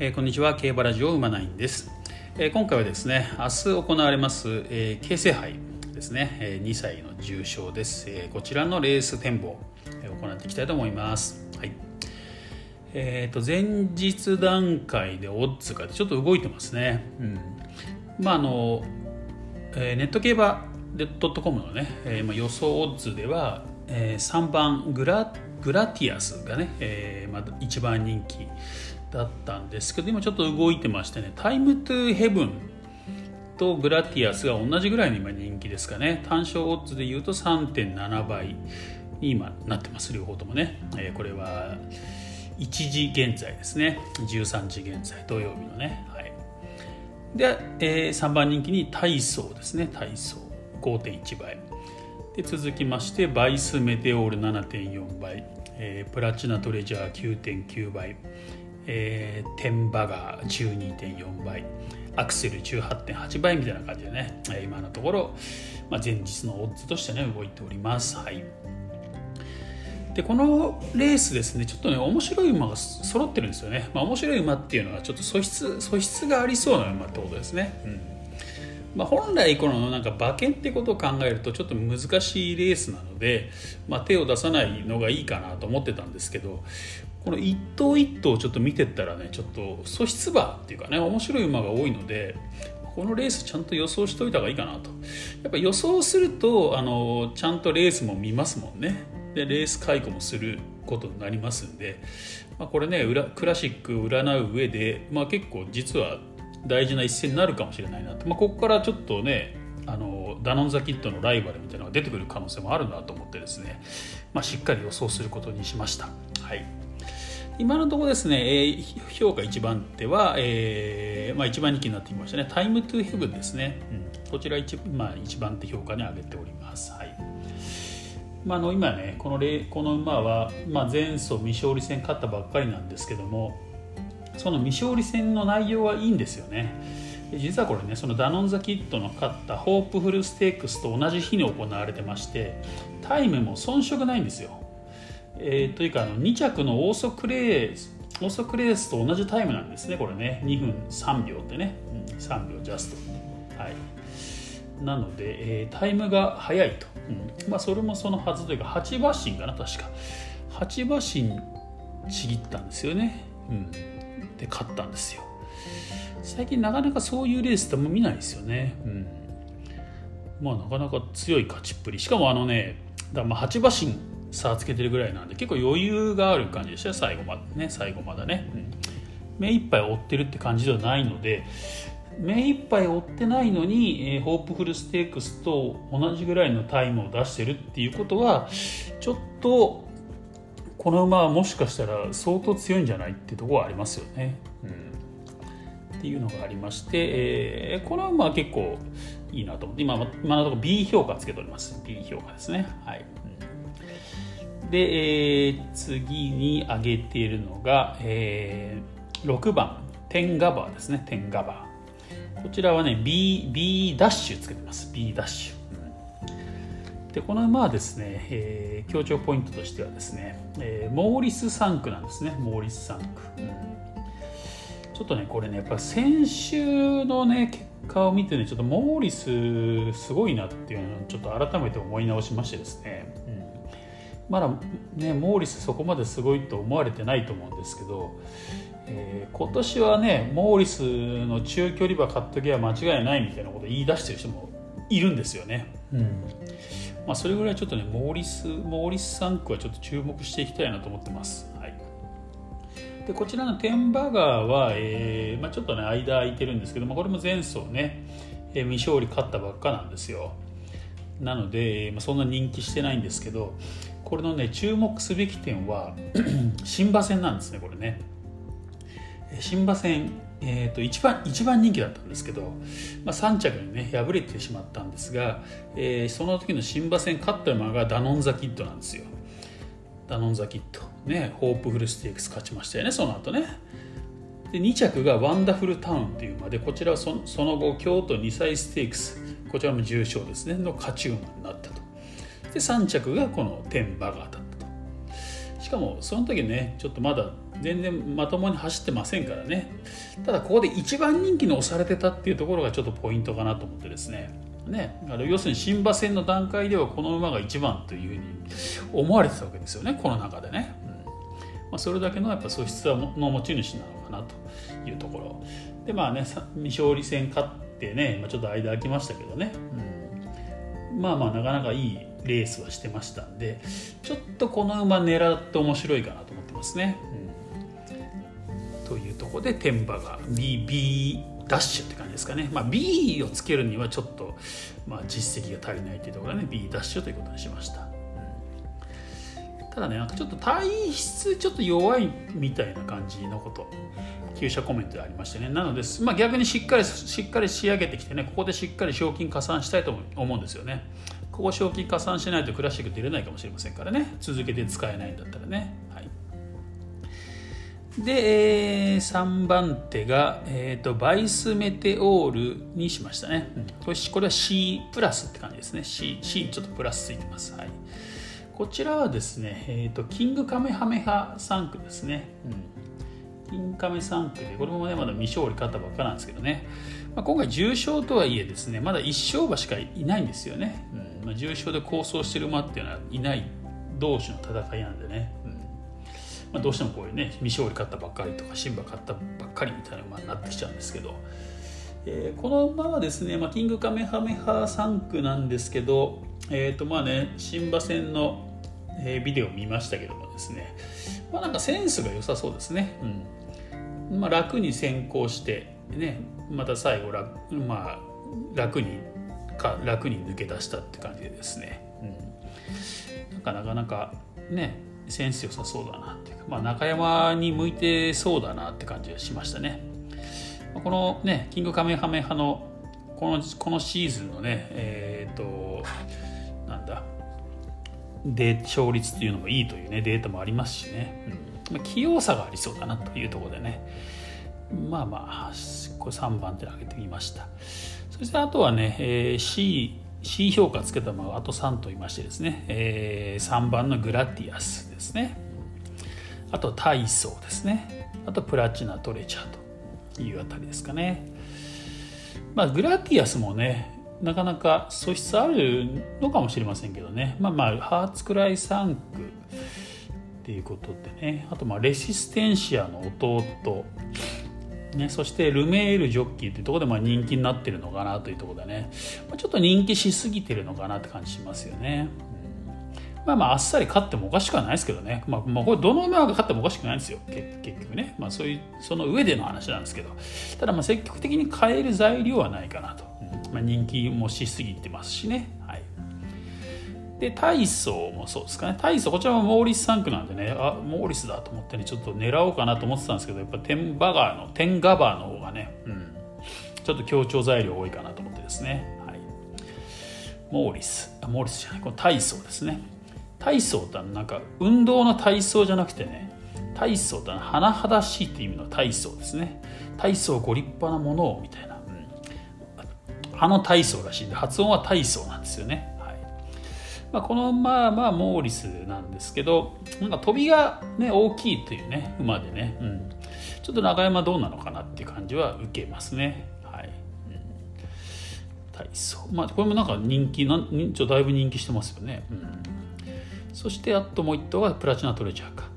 えー、こんにちは。競馬ラジオ馬ナインです、えー、今回はですね明日行われます、えー、京成杯ですね、えー、2歳の重賞です、えー、こちらのレース展望、えー、行っていきたいと思います。はい。えーと、前日段階でオッズがちょっと動いてますね、うん、まああの、えー、ネット競馬ドットコムのね、えーまあ、予想オッズでは、えー、3番グラグラティアスがね、えーまあ、一番人気だったんですけど今ちょっと動いてましてねタイムトゥーヘブンとグラティアスが同じぐらいの今人気ですかね。単勝オッズでいうと3.7倍。に今なってます両方ともね、えー、これは1時現在ですね。13時現在土曜日のね。はい。で、えー、3番人気に体操ですね。体操5.1倍。で続きましてバイスメテオール7.4倍、えー、プラチナトレジャー9.9倍、えー、テンバガー12.4倍アクセル18.8倍みたいな感じでね、今のところ、まあ、前日のオッズとしてね動いております。はい。でこのレースですねちょっとね面白い馬が揃ってるんですよね、まあ、面白い馬っていうのはちょっと素質素質がありそうな馬ってことですね、うん。まあ、本来このなんか馬券ってことを考えるとちょっと難しいレースなので、まあ、手を出さないのがいいかなと思ってたんですけどこの一頭一頭ちょっと見てったらねちょっと素質馬っていうかね面白い馬が多いのでこのレースちゃんと予想しといた方がいいかなと。やっぱ予想するとあのちゃんとレースも見ますもんね。でレース解雇もすることになりますんで、まあ、これねクラシックを占う上で、まあ、結構実は大事な一戦になるかもしれないなと、まあ、ここからちょっとねあのダノンザキットのライバルみたいなのが出てくる可能性もあるなと思ってですね、まあ、しっかり予想することにしました。はい。今のところですね、えー、評価1番手は、えーまあ、1番人気になってきましたね。タイムトゥヘブンですね。うん、こちら 1,、まあ、1番手評価に上げております。はいまあ、あの今ねこのこの馬は、まあ、前走未勝利戦勝ったばっかりなんですけどもその未勝利戦の内容はいいんですよね実はこれねそのダノンザキットの勝ったホープフルステークスと同じ日に行われてましてタイムも遜色ないんですよ、えー、というかあの2着のオーソクレースオーソクレースと同じタイムなんですねこれね。2分3秒ってね、うん、3秒ジャスト。はい。なので、えー、タイムが速いと、うん。まあ、それもそのはずというか8馬身かな確か。8馬身ちぎったんですよね、うん、で勝ったんですよ。最近なかなかそういうレースっても見ないですよね、うん、まあなかなか強い勝ちっぷり。しかもあのねだまあ8馬身差つけてるぐらいなんで結構余裕がある感じでした最後までね最後まだね、うん、目いっぱい追ってるって感じではないので目いっぱい追ってないのに、えー、ホープフルステークスと同じぐらいのタイムを出してるっていうことはちょっとこの馬はもしかしたら相当強いんじゃないっていうところはありますよね。うん、っていうのがありまして、えー、この馬は結構いいなと思って今今のところ B 評価つけております。B 評価ですね。はい、で、えー、次に挙げているのが、えー、6番テンガバーですね。テンガバー。こちらはね B, B ダッシュつけてます。B ダッシュ。でこの馬はですね、えー、強調ポイントとしてはですね、えー、モーリス3区なんですね。モーリス3区、ちょっとねこれねやっぱ先週のね結果を見てねちょっとモーリスすごいなっていうのをちょっと改めて思い直しましてですね、うん、まだねモーリスそこまですごいと思われてないと思うんですけどえー、今年はねモーリスの中距離馬買っときは間違いないみたいなことを言い出してる人もいるんですよね。うんまあ、それぐらいちょっとねモーリスモーリス3区はちょっと注目していきたいなと思ってます。はい、でこちらのテンバガーは、えーまあ、ちょっとね間空いてるんですけど、まあ、これも前走ね、えー、未勝利勝ったばっかなんですよ。なので、まあ、そんな人気してないんですけどこれのね注目すべき点は 新馬戦なんですねこれね。新馬戦えーと、一番一番人気だったんですけど、まあ、3着にね敗れてしまったんですが、えー、その時の新馬戦勝った馬がダノンザキッドなんですよ。ダノンザキッド。ねホープフルステークス勝ちましたよねその後ね。で2着がワンダフルタウンっていう馬でこちらはそその後京都2歳ステークスこちらも重賞ですねの勝ち馬になったと。で3着がこのテンバガーだったと。しかもその時ねちょっとまだ全然まともに走ってませんからね。ただここで一番人気に押されてたっていうところがちょっとポイントかなと思ってですね。ね、あの要するに新馬戦の段階ではこの馬が一番というふうに思われてたわけですよねこの中でね、うん。まあ、それだけのやっぱ素質の持ち主なのかなというところ。でまあね未勝利戦勝ってね、まあ、ちょっと間空きましたけどね、うん、まあまあなかなかいいレースはしてましたんでちょっとこの馬狙って面白いかなと思ってますね、うん、というとこで天馬が BB ダッシュって感じですかね、まあ、B をつけるにはちょっと、まあ、実績が足りないというところでね。B ダッシュということにしました、ただねなんかちょっと体質ちょっと弱いみたいな感じのこと旧車コメントでありましてね。なので、まあ、逆にしっかりしっかり仕上げてきてねここでしっかり賞金加算したいと思うんですよね。ここ賞金加算しないとクラシック出れないかもしれませんからね続けて使えないんだったらねで、えー、3番手が、えーと、バイスメテオールにしましたね。うん、これこれは C プラスって感じですね。C, C ちょっとプラスついてます。はい、こちらはですね、えーと、キングカメハメハ3区ですね。うん、キングカメ3区で、これもね、まだ未勝利勝ったばっかなんですけどね。まあ、今回重賞とはいえですね、まだ1勝馬しかいないんですよね。うんまあ、重賞で構想してる馬っていうのはいない同士の戦いなんでね。うん。まあ、どうしてもこういうね未勝利勝ったばっかりとか新馬勝ったばっかりみたいな馬になってきちゃうんですけど、えー、この馬はですね、まあ、キングカメハメハ3区なんですけど、えーとまあね、新馬戦の、えー、ビデオ見ましたけどもですね、まあ、なんかセンスが良さそうですね、うん。まあ、楽に先行して、ね、また最後楽,、まあ、楽にか楽に抜け出したって感じでですね、うん、なんかなかなかねセンス良さそうだなっていうか、まあ、中山に向いてそうだなって感じがしましたね。このね、キングカメハメハのこのこのシーズンのね、えっ、ー、と、なんだ、で勝率っていうのもいいというね、データもありますしね、うん。まあ、器用さがありそうだなというところでね、まあまあ、これ3番手で挙げてみました。そしてあとはね、えー、C C 評価つけたままあと3といましてですね、えー、3番のグラティアスですね。あと体操ですね。あとプラチナトレチャーというあたりですかね。まあグラティアスもねなかなか素質あるのかもしれませんけどね。まあまあハーツクライ3区っていうことでね。あとまあレシステンシアの弟。ね、そしてルメールジョッキーっていうところでまあ人気になってるのかなというところでね、まあ、ちょっと人気しすぎてるのかなって感じしますよね。うん、まあまああっさり勝ってもおかしくはないですけどね、まあ、まあこれどの馬が勝ってもおかしくないんですよ。結局ね、まあ、そういうその上での話なんですけど。ただまあ積極的に変える材料はないかなと、うん。まあ、人気もしすぎてますしね。はい。で、体操もそうですかね。体操、こちらもモーリス3区なんでね、あ、モーリスだと思ってね、ちょっと狙おうかなと思ってたんですけど、やっぱテンバガーの、テンガバーの方がね、うん、ちょっと強調材料多いかなと思ってですね。はい。モーリス、あ、モーリスじゃない、この体操ですね。体操ってなんか、運動の体操じゃなくてね、体操って甚だしいっていう意味の体操ですね。体操ご立派なものをみたいな。うん、あの体操らしいんで、発音は体操なんですよね。まあ、このまあまあモーリスなんですけどなんか飛びが、ね、大きいというね馬でね、うん、ちょっと中山どうなのかなっていう感じは受けますね。はい、うん、体操まあこれもなんか人気なんちょだいぶ人気してますよね。うん、そしてあともう一頭がプラチナトレジャーか。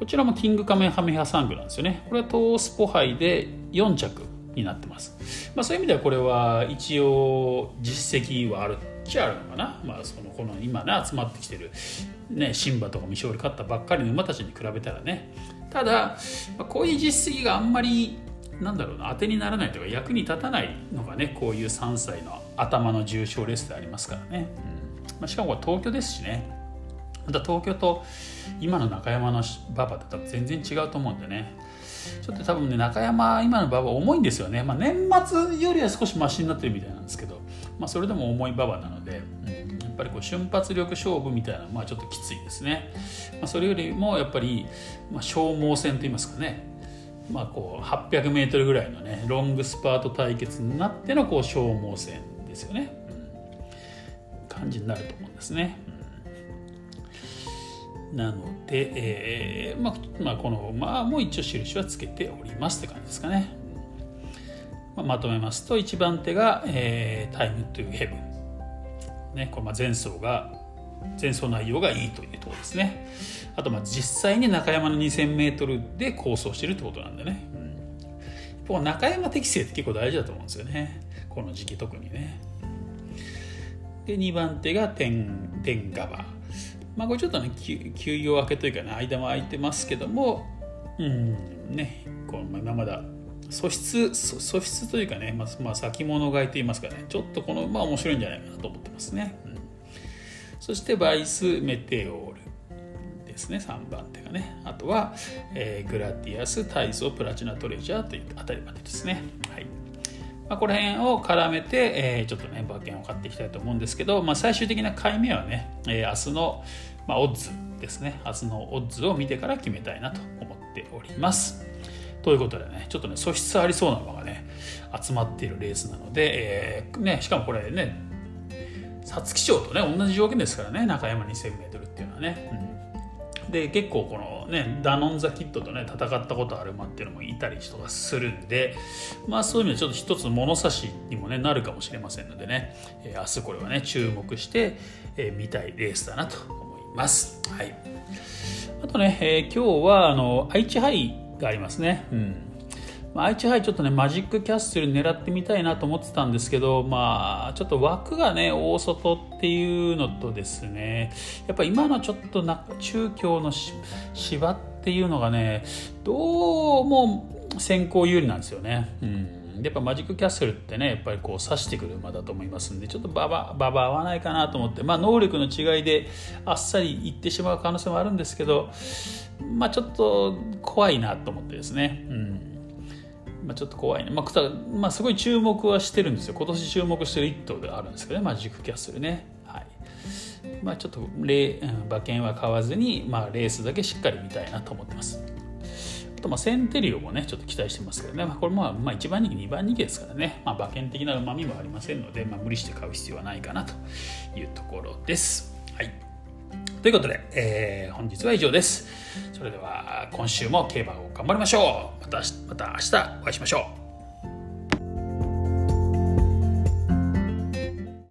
こちらもキングカメハメハサングなんですよね。これはトースポ杯で4着になってます。まあ、そういう意味ではこれは一応実績はあるちゃあるのかな、まあ、そのこの今ね集まってきてる、ね、シンバとか未勝利勝ったばっかりの馬たちに比べたらね。ただ、まあ、こういう実績があんまりなんだろうな当てにならないというか役に立たないのがねこういう3歳の頭の重賞レースでありますからね、うん。まあ、しかもこれ東京ですしねまた東京と今の中山の馬場と全然違うと思うんでね。ちょっと多分ね中山今の馬場重いんですよね、まあ、年末よりは少しマシになってるみたいなんですけど。まあ、それでも重い馬場なので、うん、やっぱりこう瞬発力勝負みたいなまあちょっときついですね、まあ、それよりもやっぱり、まあ、消耗戦といいますかね。まあ、こう 800m ぐらいのねロングスパート対決になってのこう消耗戦ですよね、うん、感じになると思うんですね、なので、えーまあまあ、この馬も一応印はつけておりますって感じですかね。まあ、まとめますと1番手が、えー、タイムトゥヘブン、ね、これまあ前走が前走内容がいいというところですね。あとまあ実際に中山の 2000m で構想してるってことなんでね、うん、中山適正って結構大事だと思うんですよね。この時期特にね。で2番手が天天ガバ。まあこれちょっとね休養明けというかね間も空いてますけどもうんねこの今まだ素質素質というかね、まあ、まあ、先物買いといいますかねちょっとこの馬面白いんじゃないかなと思ってますね、うん、そしてバイスメテオールですね3番手がね。あとは、えー、グラティアスタイゾプラチナトレジャーというあたりまでですね。はい。まあ、この辺を絡めて、えー、ちょっとね馬券を買っていきたいと思うんですけど、まあ、最終的な買い目はね、えー、明日の、まあ、オッズですね。明日のオッズを見てから決めたいなと思っております。ということでねちょっとね素質ありそうな馬がね集まっているレースなので、えー、ね、しかもこれね皐月賞とね同じ条件ですからね中山 2000m っていうのはね、うん、で結構このねダノン・ザ・キットとね戦ったことある馬っていうのもいたりとかするんでまあそういう意味でちょっと一つ物差しにもねなるかもしれませんのでね、え、明日これはね注目して、えー、見たいレースだなと思います。はい。あとね、えー、今日はあの愛知杯がありますね。うん。まあ、愛知杯ちょっとねマジックキャッスル狙ってみたいなと思ってたんですけどまあちょっと枠がね大外っていうのとですね。やっぱ今のちょっとな中京の芝っていうのがねどうも先行有利なんですよね。うんやっぱマジックキャッスルってねやっぱりこう刺してくる馬だと思いますんでちょっとババババ合わないかなと思ってまあ能力の違いであっさりいってしまう可能性もあるんですけどまあちょっと怖いなと思ってですね。うん。まあ、ちょっと怖いね、まあ、まあ、すごい注目はしてるんですよ。今年注目してる一頭ではあるんですけどねマジックキャッスルね。はい。まあちょっとレ、馬券は買わずに、まあ、レースだけしっかり見たいなと思ってます。あとまあセンテリオもねちょっと期待してますけどね、まあ、これもまあ1番人気2番人気ですからね、まあ、馬券的なうまみもありませんので、まあ、無理して買う必要はないかなというところです。はいということで、えー、本日は以上です。それでは今週も競馬を頑張りましょう。またまた明日お会いしましょう。